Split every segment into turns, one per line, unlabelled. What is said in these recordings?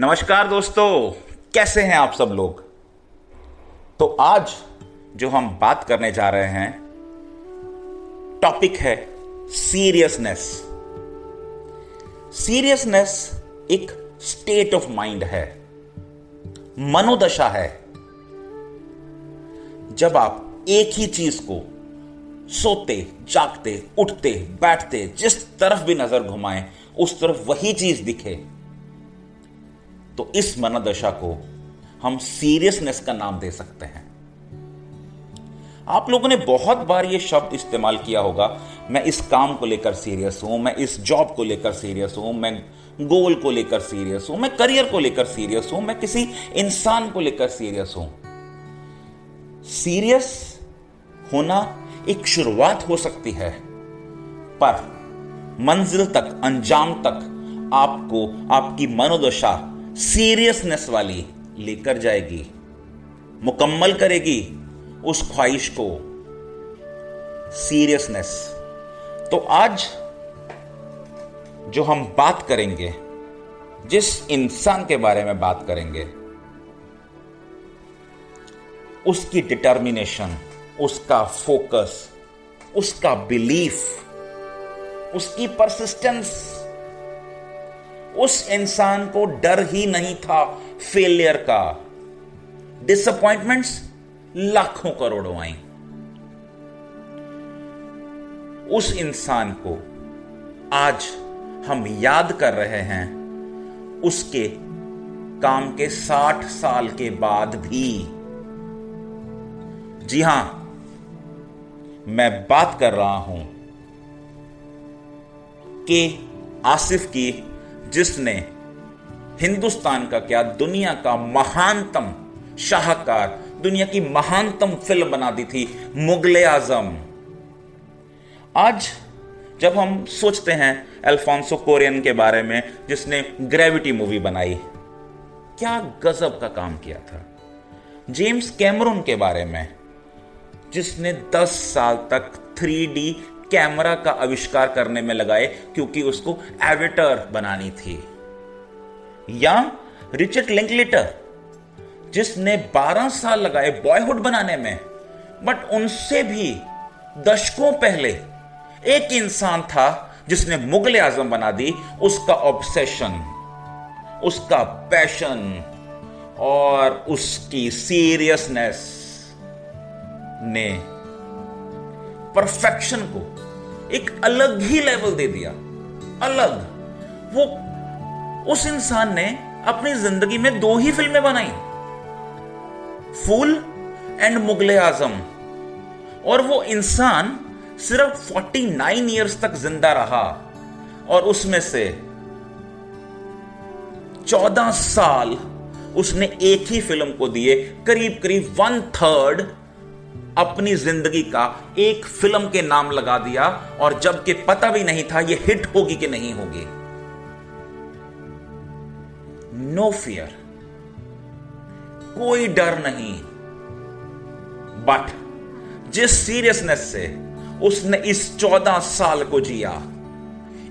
नमस्कार दोस्तों, कैसे हैं आप सब लोग? तो आज जो हम बात करने जा रहे हैं टॉपिक है सीरियसनेस सीरियसनेस एक स्टेट ऑफ़ माइंड है, मनोदशा है। जब आप एक ही चीज़ को सोते, जागते, उठते, बैठते, जिस तरफ़ भी नज़र घुमाएँ, उस तरफ़ वही चीज़ दिखे तो इस मनोदशा को हम सीरियसनेस का नाम दे सकते हैं। आप लोगों ने बहुत बार ये शब्द इस्तेमाल किया होगा, मैं इस काम को लेकर सीरियस हूँ, मैं इस जॉब को लेकर सीरियस हूँ, मैं गोल को लेकर सीरियस हूँ, मैं करियर को लेकर सीरियस हूँ, मैं किसी इंसान को लेकर सीरियस हूँ। सीरियस होना एक शुरुआत हो सकती है, पर मंजिल तक, अंजाम तक आपको, आपकी मनोदशा सीरियसनेस वाली लेकर जाएगी, मुकम्मल करेगी उस ख्वाहिश को। सीरियसनेस तो आज जो हम बात करेंगे, जिस इंसान के बारे में बात करेंगे, उसकी डिटर्मिनेशन उसका फोकस उसका बिलीफ उसकी परसिस्टेंस उस इंसान को डर ही नहीं था फेलियर का। डिसअपॉइंटमेंट्स लाखों करोड़ों आई। उस इंसान को आज हम याद कर रहे हैं, उसके काम के साठ साल के बाद भी। जी हाँ, मैं बात कर रहा हूँ कि आसिफ की जिसने हिंदुस्तान का क्या, दुनिया का महानतम शाहकार, दुनिया की महानतम फ़िल्म बना दी थी, मुगले आज़म। आज जब हम सोचते हैं अल्फोंसो कोरियन के बारे में, जिसने ग्रेविटी मूवी बनाई, क्या गजब का काम किया था। जेम्स कैमरून के बारे में, जिसने 10 साल तक 3D कैमरा का आविष्कार करने में लगाए क्योंकि उसको एविटर बनानी थी। या रिचर्ड लिंकलेटर जिसने 12 साल लगाए बॉयहुड बनाने में बट उनसे भी दशकों पहले एक इंसान था जिसने मुगल आज़म बना दी, उसका ऑब्सेशन उसका पैशन और उसकी सीरियसनेस ने परफेक्शन को एक अलग ही लेवल दे दिया। अलग। वो उस इंसान ने अपनी ज़िंदगी में दो ही फ़िल्में बनाई। फूल एंड मुगले आज़म। और वो इंसान सिर्फ़ 49 इयर्स तक ज़िंदा रहा। और उसमें से 14 साल उसने एक ही फ़िल्म को दिए करीब करीब वन थर्ड अपनी ज़िंदगी का एक फ़िल्म के नाम लगा दिया और जबकि पता भी नहीं था ये हिट होगी कि नहीं होगी। नो फियर कोई डर नहीं। बट जिस सीरियसनेस से उसने इस चौदह साल को जिया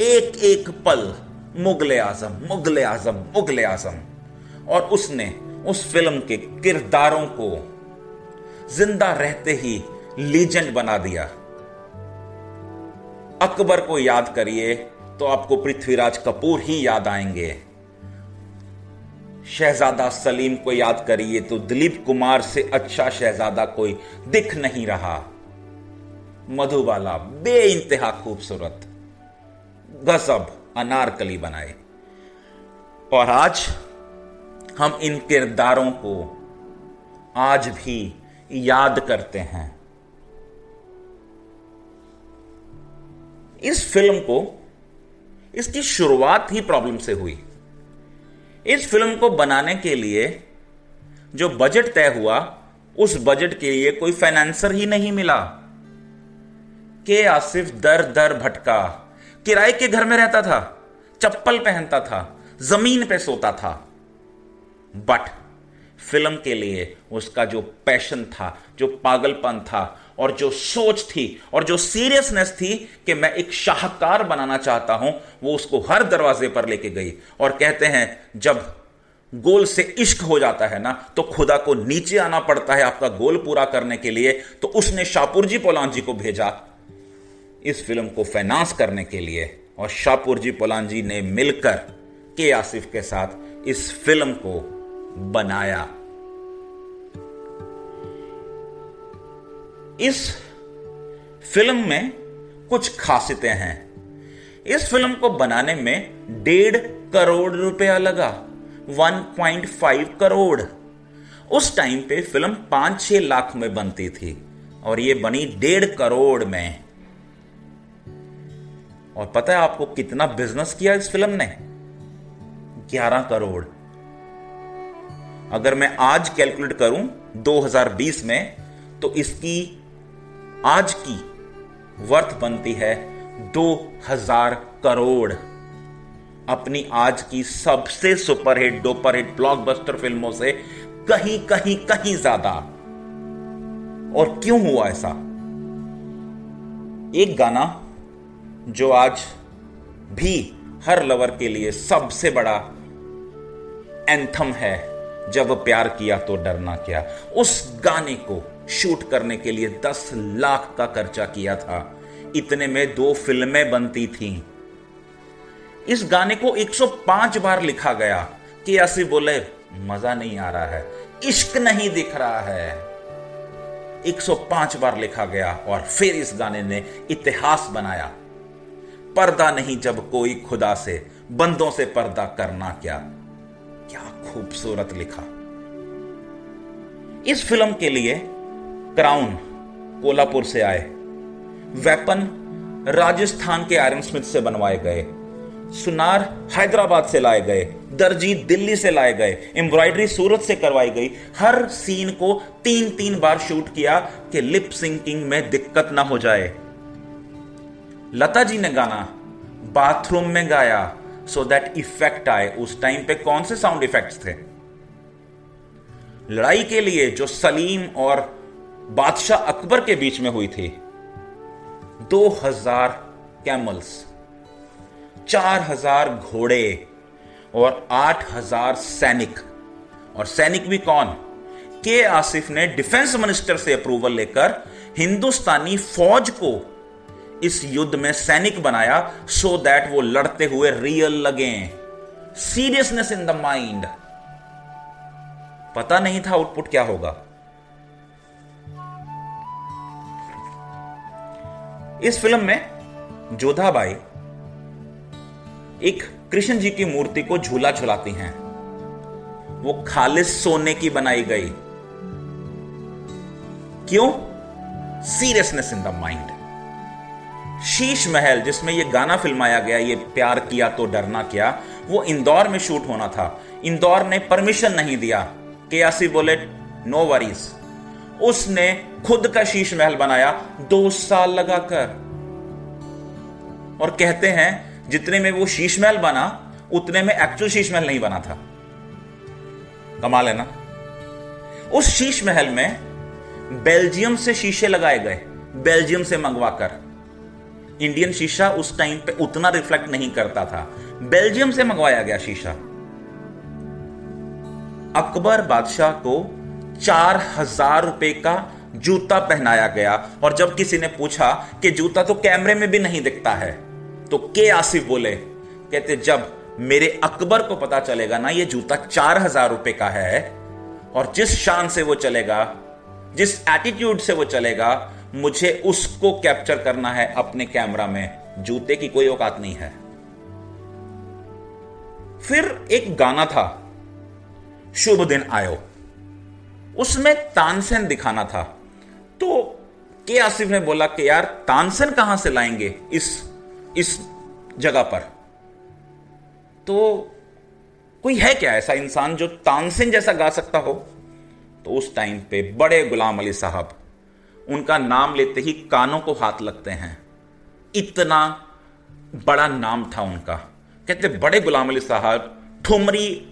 एक एक पल मुगल आज़म मुगल आज़म मुगल आज़म और उसने उस फ़िल्म के किरदारों को ज़िंदा रहते ही लीजेंड बना दिया। अकबर को याद करिए तो आपको पृथ्वीराज कपूर ही याद आएँगे। शहजादा सलीम को याद करिए तो दिलीप कुमार से अच्छा शहजादा कोई दिख नहीं रहा। मधुबाला बे इंतहा खूबसूरत, गजब अनारकली बनाए। और आज हम इन किरदारों को आज भी याद करते हैं। इस फ़िल्म को, इसकी शुरुआत ही प्रॉब्लम से हुई। इस फ़िल्म को बनाने के लिए जो बजट तय हुआ, उस बजट के लिए कोई फाइनेंसर ही नहीं मिला। के आसिफ दर दर भटका, किराए के घर में रहता था, चप्पल पहनता था, ज़मीन पे सोता था। बट फ़िल्म के लिए उसका जो पैशन था, जो पागलपन था, और जो सोच थी, और जो सीरियसनेस थी कि मैं एक शाहकार बनाना चाहता हूँ, वो उसको हर दरवाजे पर लेके गई। और कहते हैं, जब गोल से इश्क हो जाता है ना तो खुदा को नीचे आना पड़ता है आपका गोल पूरा करने के लिए तो उसने शाहपुर जी पोलान जी को भेजा इस फ़िल्म को फाइनांस करने के लिए। और शाहपुर जी पोलान जी ने मिलकर के आसिफ के साथ इस फ़िल्म को बनाया। इस फ़िल्म में कुछ खासियतें हैं। इस फ़िल्म को बनाने में डेढ़ करोड़ रुपया लगा 1.5 करोड़। उस टाइम पे फ़िल्म पाँच छह लाख में बनती थी और ये बनी डेढ़ करोड़ में। और पता है आपको कितना बिज़नेस किया इस फ़िल्म ने? 11 करोड़। अगर मैं आज कैलकुलेट करूँ 2020 में तो इसकी आज की वर्थ बनती है 2000 करोड़। अपनी आज की सबसे सुपरहिट, डोपरहिट ब्लॉकबस्टर फ़िल्मों से कहीं कहीं कहीं ज़्यादा। और क्यों हुआ ऐसा? एक गाना जो आज भी हर लवर के लिए सबसे बड़ा एंथम है। जब प्यार किया तो डरना क्या? उस गाने को शूट करने के लिए दस लाख का खर्चा किया था। इतने में दो फ़िल्में बनती थीं। इस गाने को 105 बार लिखा गया कि ऐसे बोले, मज़ा नहीं आ रहा है। इश्क नहीं दिख रहा है। 105 बार लिखा गया और फिर इस गाने ने इतिहास बनाया। पर्दा नहीं जब कोई खुदा से, बंदों से पर्दा करना क्या? खूबसूरत लिखा। इस फ़िल्म के लिए क्राउन कोल्हापुर से आए। वेपन राजस्थान के आयरन स्मिथ से बनवाए गए। सुनार हैदराबाद से लाए गए। दर्जी दिल्ली से लाए गए। एम्ब्रॉयडरी सूरत से करवाई गई। हर सीन को तीन तीन बार शूट किया कि लिप सिंकिंग में दिक्कत ना हो जाए। लता जी ने गाना, बाथरूम में गाया। सो दैट इफ़ेक्ट आए, उस टाइम पे कौन से साउंड इफेक्ट्स थे? लड़ाई के लिए जो सलीम और बादशाह अकबर के बीच में हुई थी 2000 कैमल्स 4000 घोड़े और 8000 सैनिक। और सैनिक भी कौन? के आसिफ ने डिफेंस मिनिस्टर से अप्रूवल लेकर हिंदुस्तानी फौज को इस युद्ध में सैनिक बनाया सो so दैट वो लड़ते हुए रियल लगे। सीरियसनेस इन द माइंड पता नहीं था आउटपुट क्या होगा। इस फ़िल्म में जोधाबाई एक कृष्ण जी की मूर्ति को झूला झुलाती हैं। वो खालिस सोने की बनाई गई। क्यों? Seriousness in the mind Sheesh Mahal जिसमें ये गाना फिल्माया गया, ये प्यार किया तो डरना क्या, वो इंदौर में शूट होना था। इंदौर ने परमिशन नहीं दिया। के आसी बोले नो वरीज उसने खुद का शीश महल बनाया, दो साल लगाकर। और कहते हैं, जितने में वो शीश महल बना, उतने में एक्चुअल शीश महल नहीं बना था। कमाल है ना? उस शीश महल में बेल्जियम से शीशे लगाए गए, बेल्जियम से मंगवाकर। इंडियन शीशा उस टाइम पे उतना रिफ्लेक्ट नहीं करता था। बेल्जियम से मंगवाया गया शीशा। अकबर बादशाह को चार हज़ार रुपए का जूता पहनाया गया और जब किसी ने पूछा कि जूता तो कैमरे में भी नहीं दिखता है तो के आसिफ बोले, कहते, जब मेरे अकबर को पता चलेगा ना, ये जूता चार हज़ार रुपए का है और जिस शान से वो चलेगा, जिस एटीट्यूड से वो चलेगा मुझे उसको कैप्चर करना है अपने कैमरा में। जूते की कोई औकात नहीं है। फिर एक गाना था। शुभ दिन आयो। उसमें तानसेन दिखाना था। तो के आसिफ ने बोला कि यार, तानसेन कहाँ से लाएँगे इस इस जगह पर? तो कोई है क्या ऐसा इंसान जो तानसेन जैसा गा सकता हो? तो उस टाइम पे बड़े गुलाम अली साहब उनका नाम लेते ही कानों को हाथ लगते हैं। इतना बड़ा नाम था उनका। कहते, बड़े गुलाम अली साहब, ठुमरी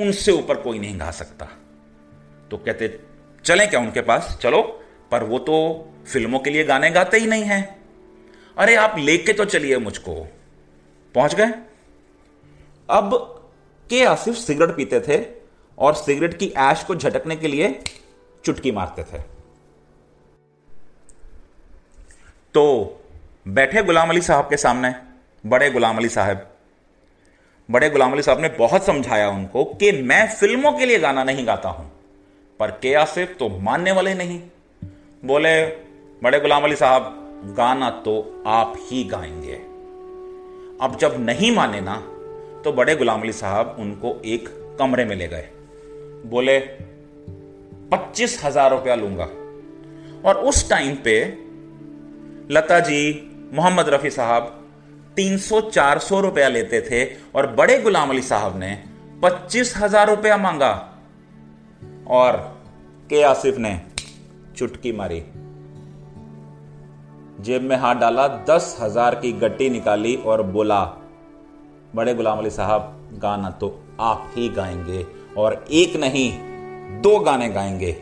उनसे ऊपर कोई नहीं गा सकता। तो कहते, चलें क्या उनके पास? चलो, पर वो तो फ़िल्मों के लिए गाने गाते ही नहीं हैं। अरे, आप लेके तो चलिए मुझको। पहुँच गए। अब के आसिफ सिगरेट पीते थे और सिगरेट की ऐश को झटकने के लिए चुटकी मारते थे। तो बैठे गुलाम अली साहब के सामने, बड़े गुलाम अली साहब। बड़े गुलाम अली साहब ने बहुत समझाया उनको कि मैं फ़िल्मों के लिए गाना नहीं गाता हूँ, पर के आसिफ तो मानने वाले नहीं। बोले, बड़े गुलाम अली साहब, गाना तो आप ही गाएँगे। अब जब नहीं माने ना तो बड़े गुलाम अली साहब उनको एक कमरे में ले गए। बोले, पच्चीस हज़ार रुपया लूँगा। और उस टाइम पे लता जी, मोहम्मद रफी साहब, तीन सौ चार सौ रुपया लेते थे और बड़े गुलाम अली साहब ने पच्चीस हज़ार रुपया मांगा। और के आसिफ ने चुटकी मारी। जेब में हाथ डाला, दस हज़ार की गट्टी निकाली और बोला, बड़े गुलाम अली साहब, गाना तो आप ही गाएँगे और एक नहीं, दो गाने गाएँगे।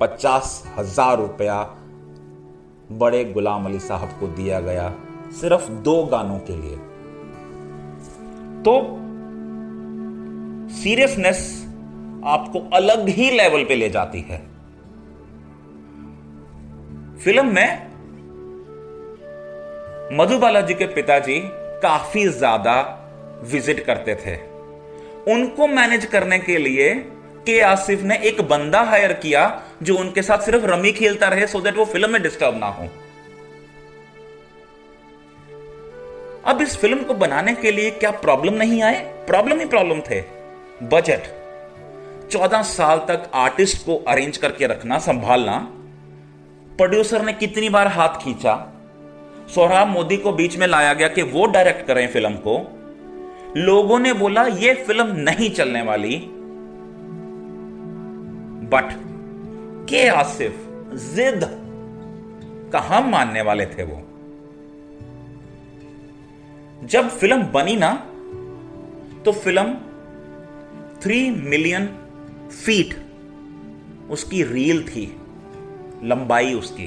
पचास हज़ार रुपया बड़े गुलाम अली साहब को दिया गया सिर्फ़ दो गानों के लिए। तो सीरियसनेस आपको अलग ही लेवल पे ले जाती है। फ़िल्म में मधुबाला जी के पिताजी काफ़ी ज़्यादा विज़िट करते थे। उनको मैनेज करने के लिए के आसिफ ने एक बंदा हायर किया जो उनके साथ सिर्फ़ रमी खेलता रहे सो दैट वो फ़िल्म में डिस्टर्ब ना हो। अब इस फ़िल्म को बनाने के लिए क्या प्रॉब्लम नहीं आए? प्रॉब्लम ही प्रॉब्लम थे। बजट चौदह साल तक आर्टिस्ट को अरेंज करके रखना, संभालना। प्रोड्यूसर ने कितनी बार हाथ खींचा? सोहराब मोदी को बीच में लाया गया कि वो डायरेक्ट करें फ़िल्म को। लोगों ने बोला, ये फ़िल्म नहीं चलने वाली। बट के आसिफ जिद कहा मानने वाले थे वो। जब फ़िल्म बनी ना तो फ़िल्म थ्री मिलियन फीट उसकी रील थी, लंबाई उसकी।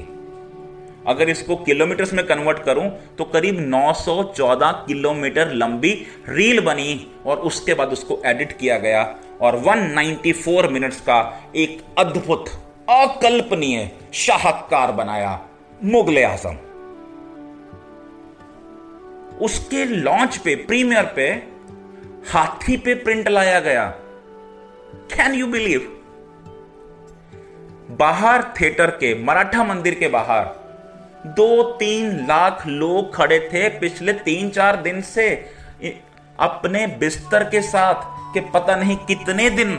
अगर इसको किलोमीटर्स में कन्वर्ट करूँ तो करीब 914 किलोमीटर लंबी रील बनी और उसके बाद उसको एडिट किया गया। और 194 मिनट्स का एक अद्भुत, अकल्पनीय शाहकार बनाया मुगल आज़म। उसके लॉन्च पे प्रीमियर पे, हाथी पे प्रिंट लाया गया। कैन यू बिलीव बाहर थिएटर के, मराठा मंदिर के बाहर दो तीन लाख लोग खड़े थे पिछले तीन चार दिन से। अपने बिस्तर के साथ के पता नहीं कितने दिन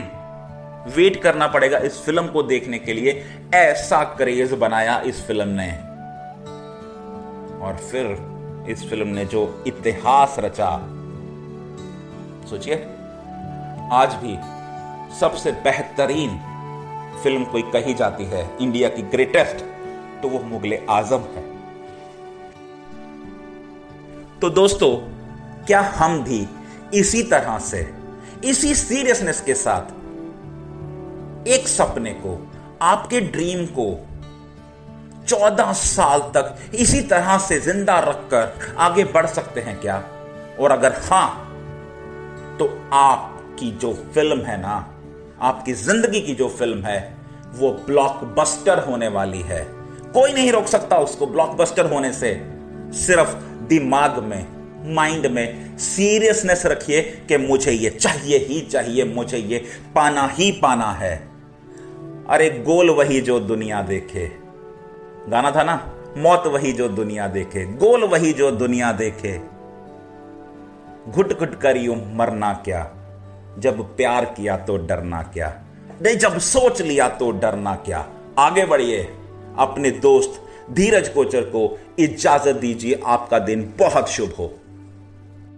वेट करना पड़ेगा इस फ़िल्म को देखने के लिए। ऐसा क्रेज बनाया इस फ़िल्म ने। और फिर इस फ़िल्म ने जो इतिहास रचा। सोचिए, आज भी सबसे बेहतरीन फ़िल्म कोई कही जाती है, इंडिया की ग्रेटेस्ट तो वो मुगले आज़म है। तो दोस्तों, क्या हम भी इसी तरह से इसी सीरियसनेस के साथ, एक सपने को, आपके ड्रीम को, चौदह साल तक इसी तरह से ज़िंदा रखकर आगे बढ़ सकते हैं क्या? और अगर हाँ तो आपकी जो फ़िल्म है ना, आपकी ज़िंदगी की जो फ़िल्म है, वो ब्लॉकबस्टर होने वाली है। कोई नहीं रोक सकता उसको ब्लॉकबस्टर होने से, सिर्फ़ दिमाग में माइंड में सीरियसनेस रखिए कि मुझे ये चाहिए, ही चाहिए, मुझे ये पाना ही पाना है। अरे गोल वही जो दुनिया देखे। गाना था ना? मौत वही जो दुनिया देखे। गोल वही जो दुनिया देखे। घुट घुट कर यू मरना क्या? जब प्यार किया तो डरना क्या? नहीं, जब सोच लिया तो डरना क्या? आगे बढ़िए। अपने दोस्त धीरज कोचर को इजाज़त दीजिए। आपका दिन बहुत शुभ हो।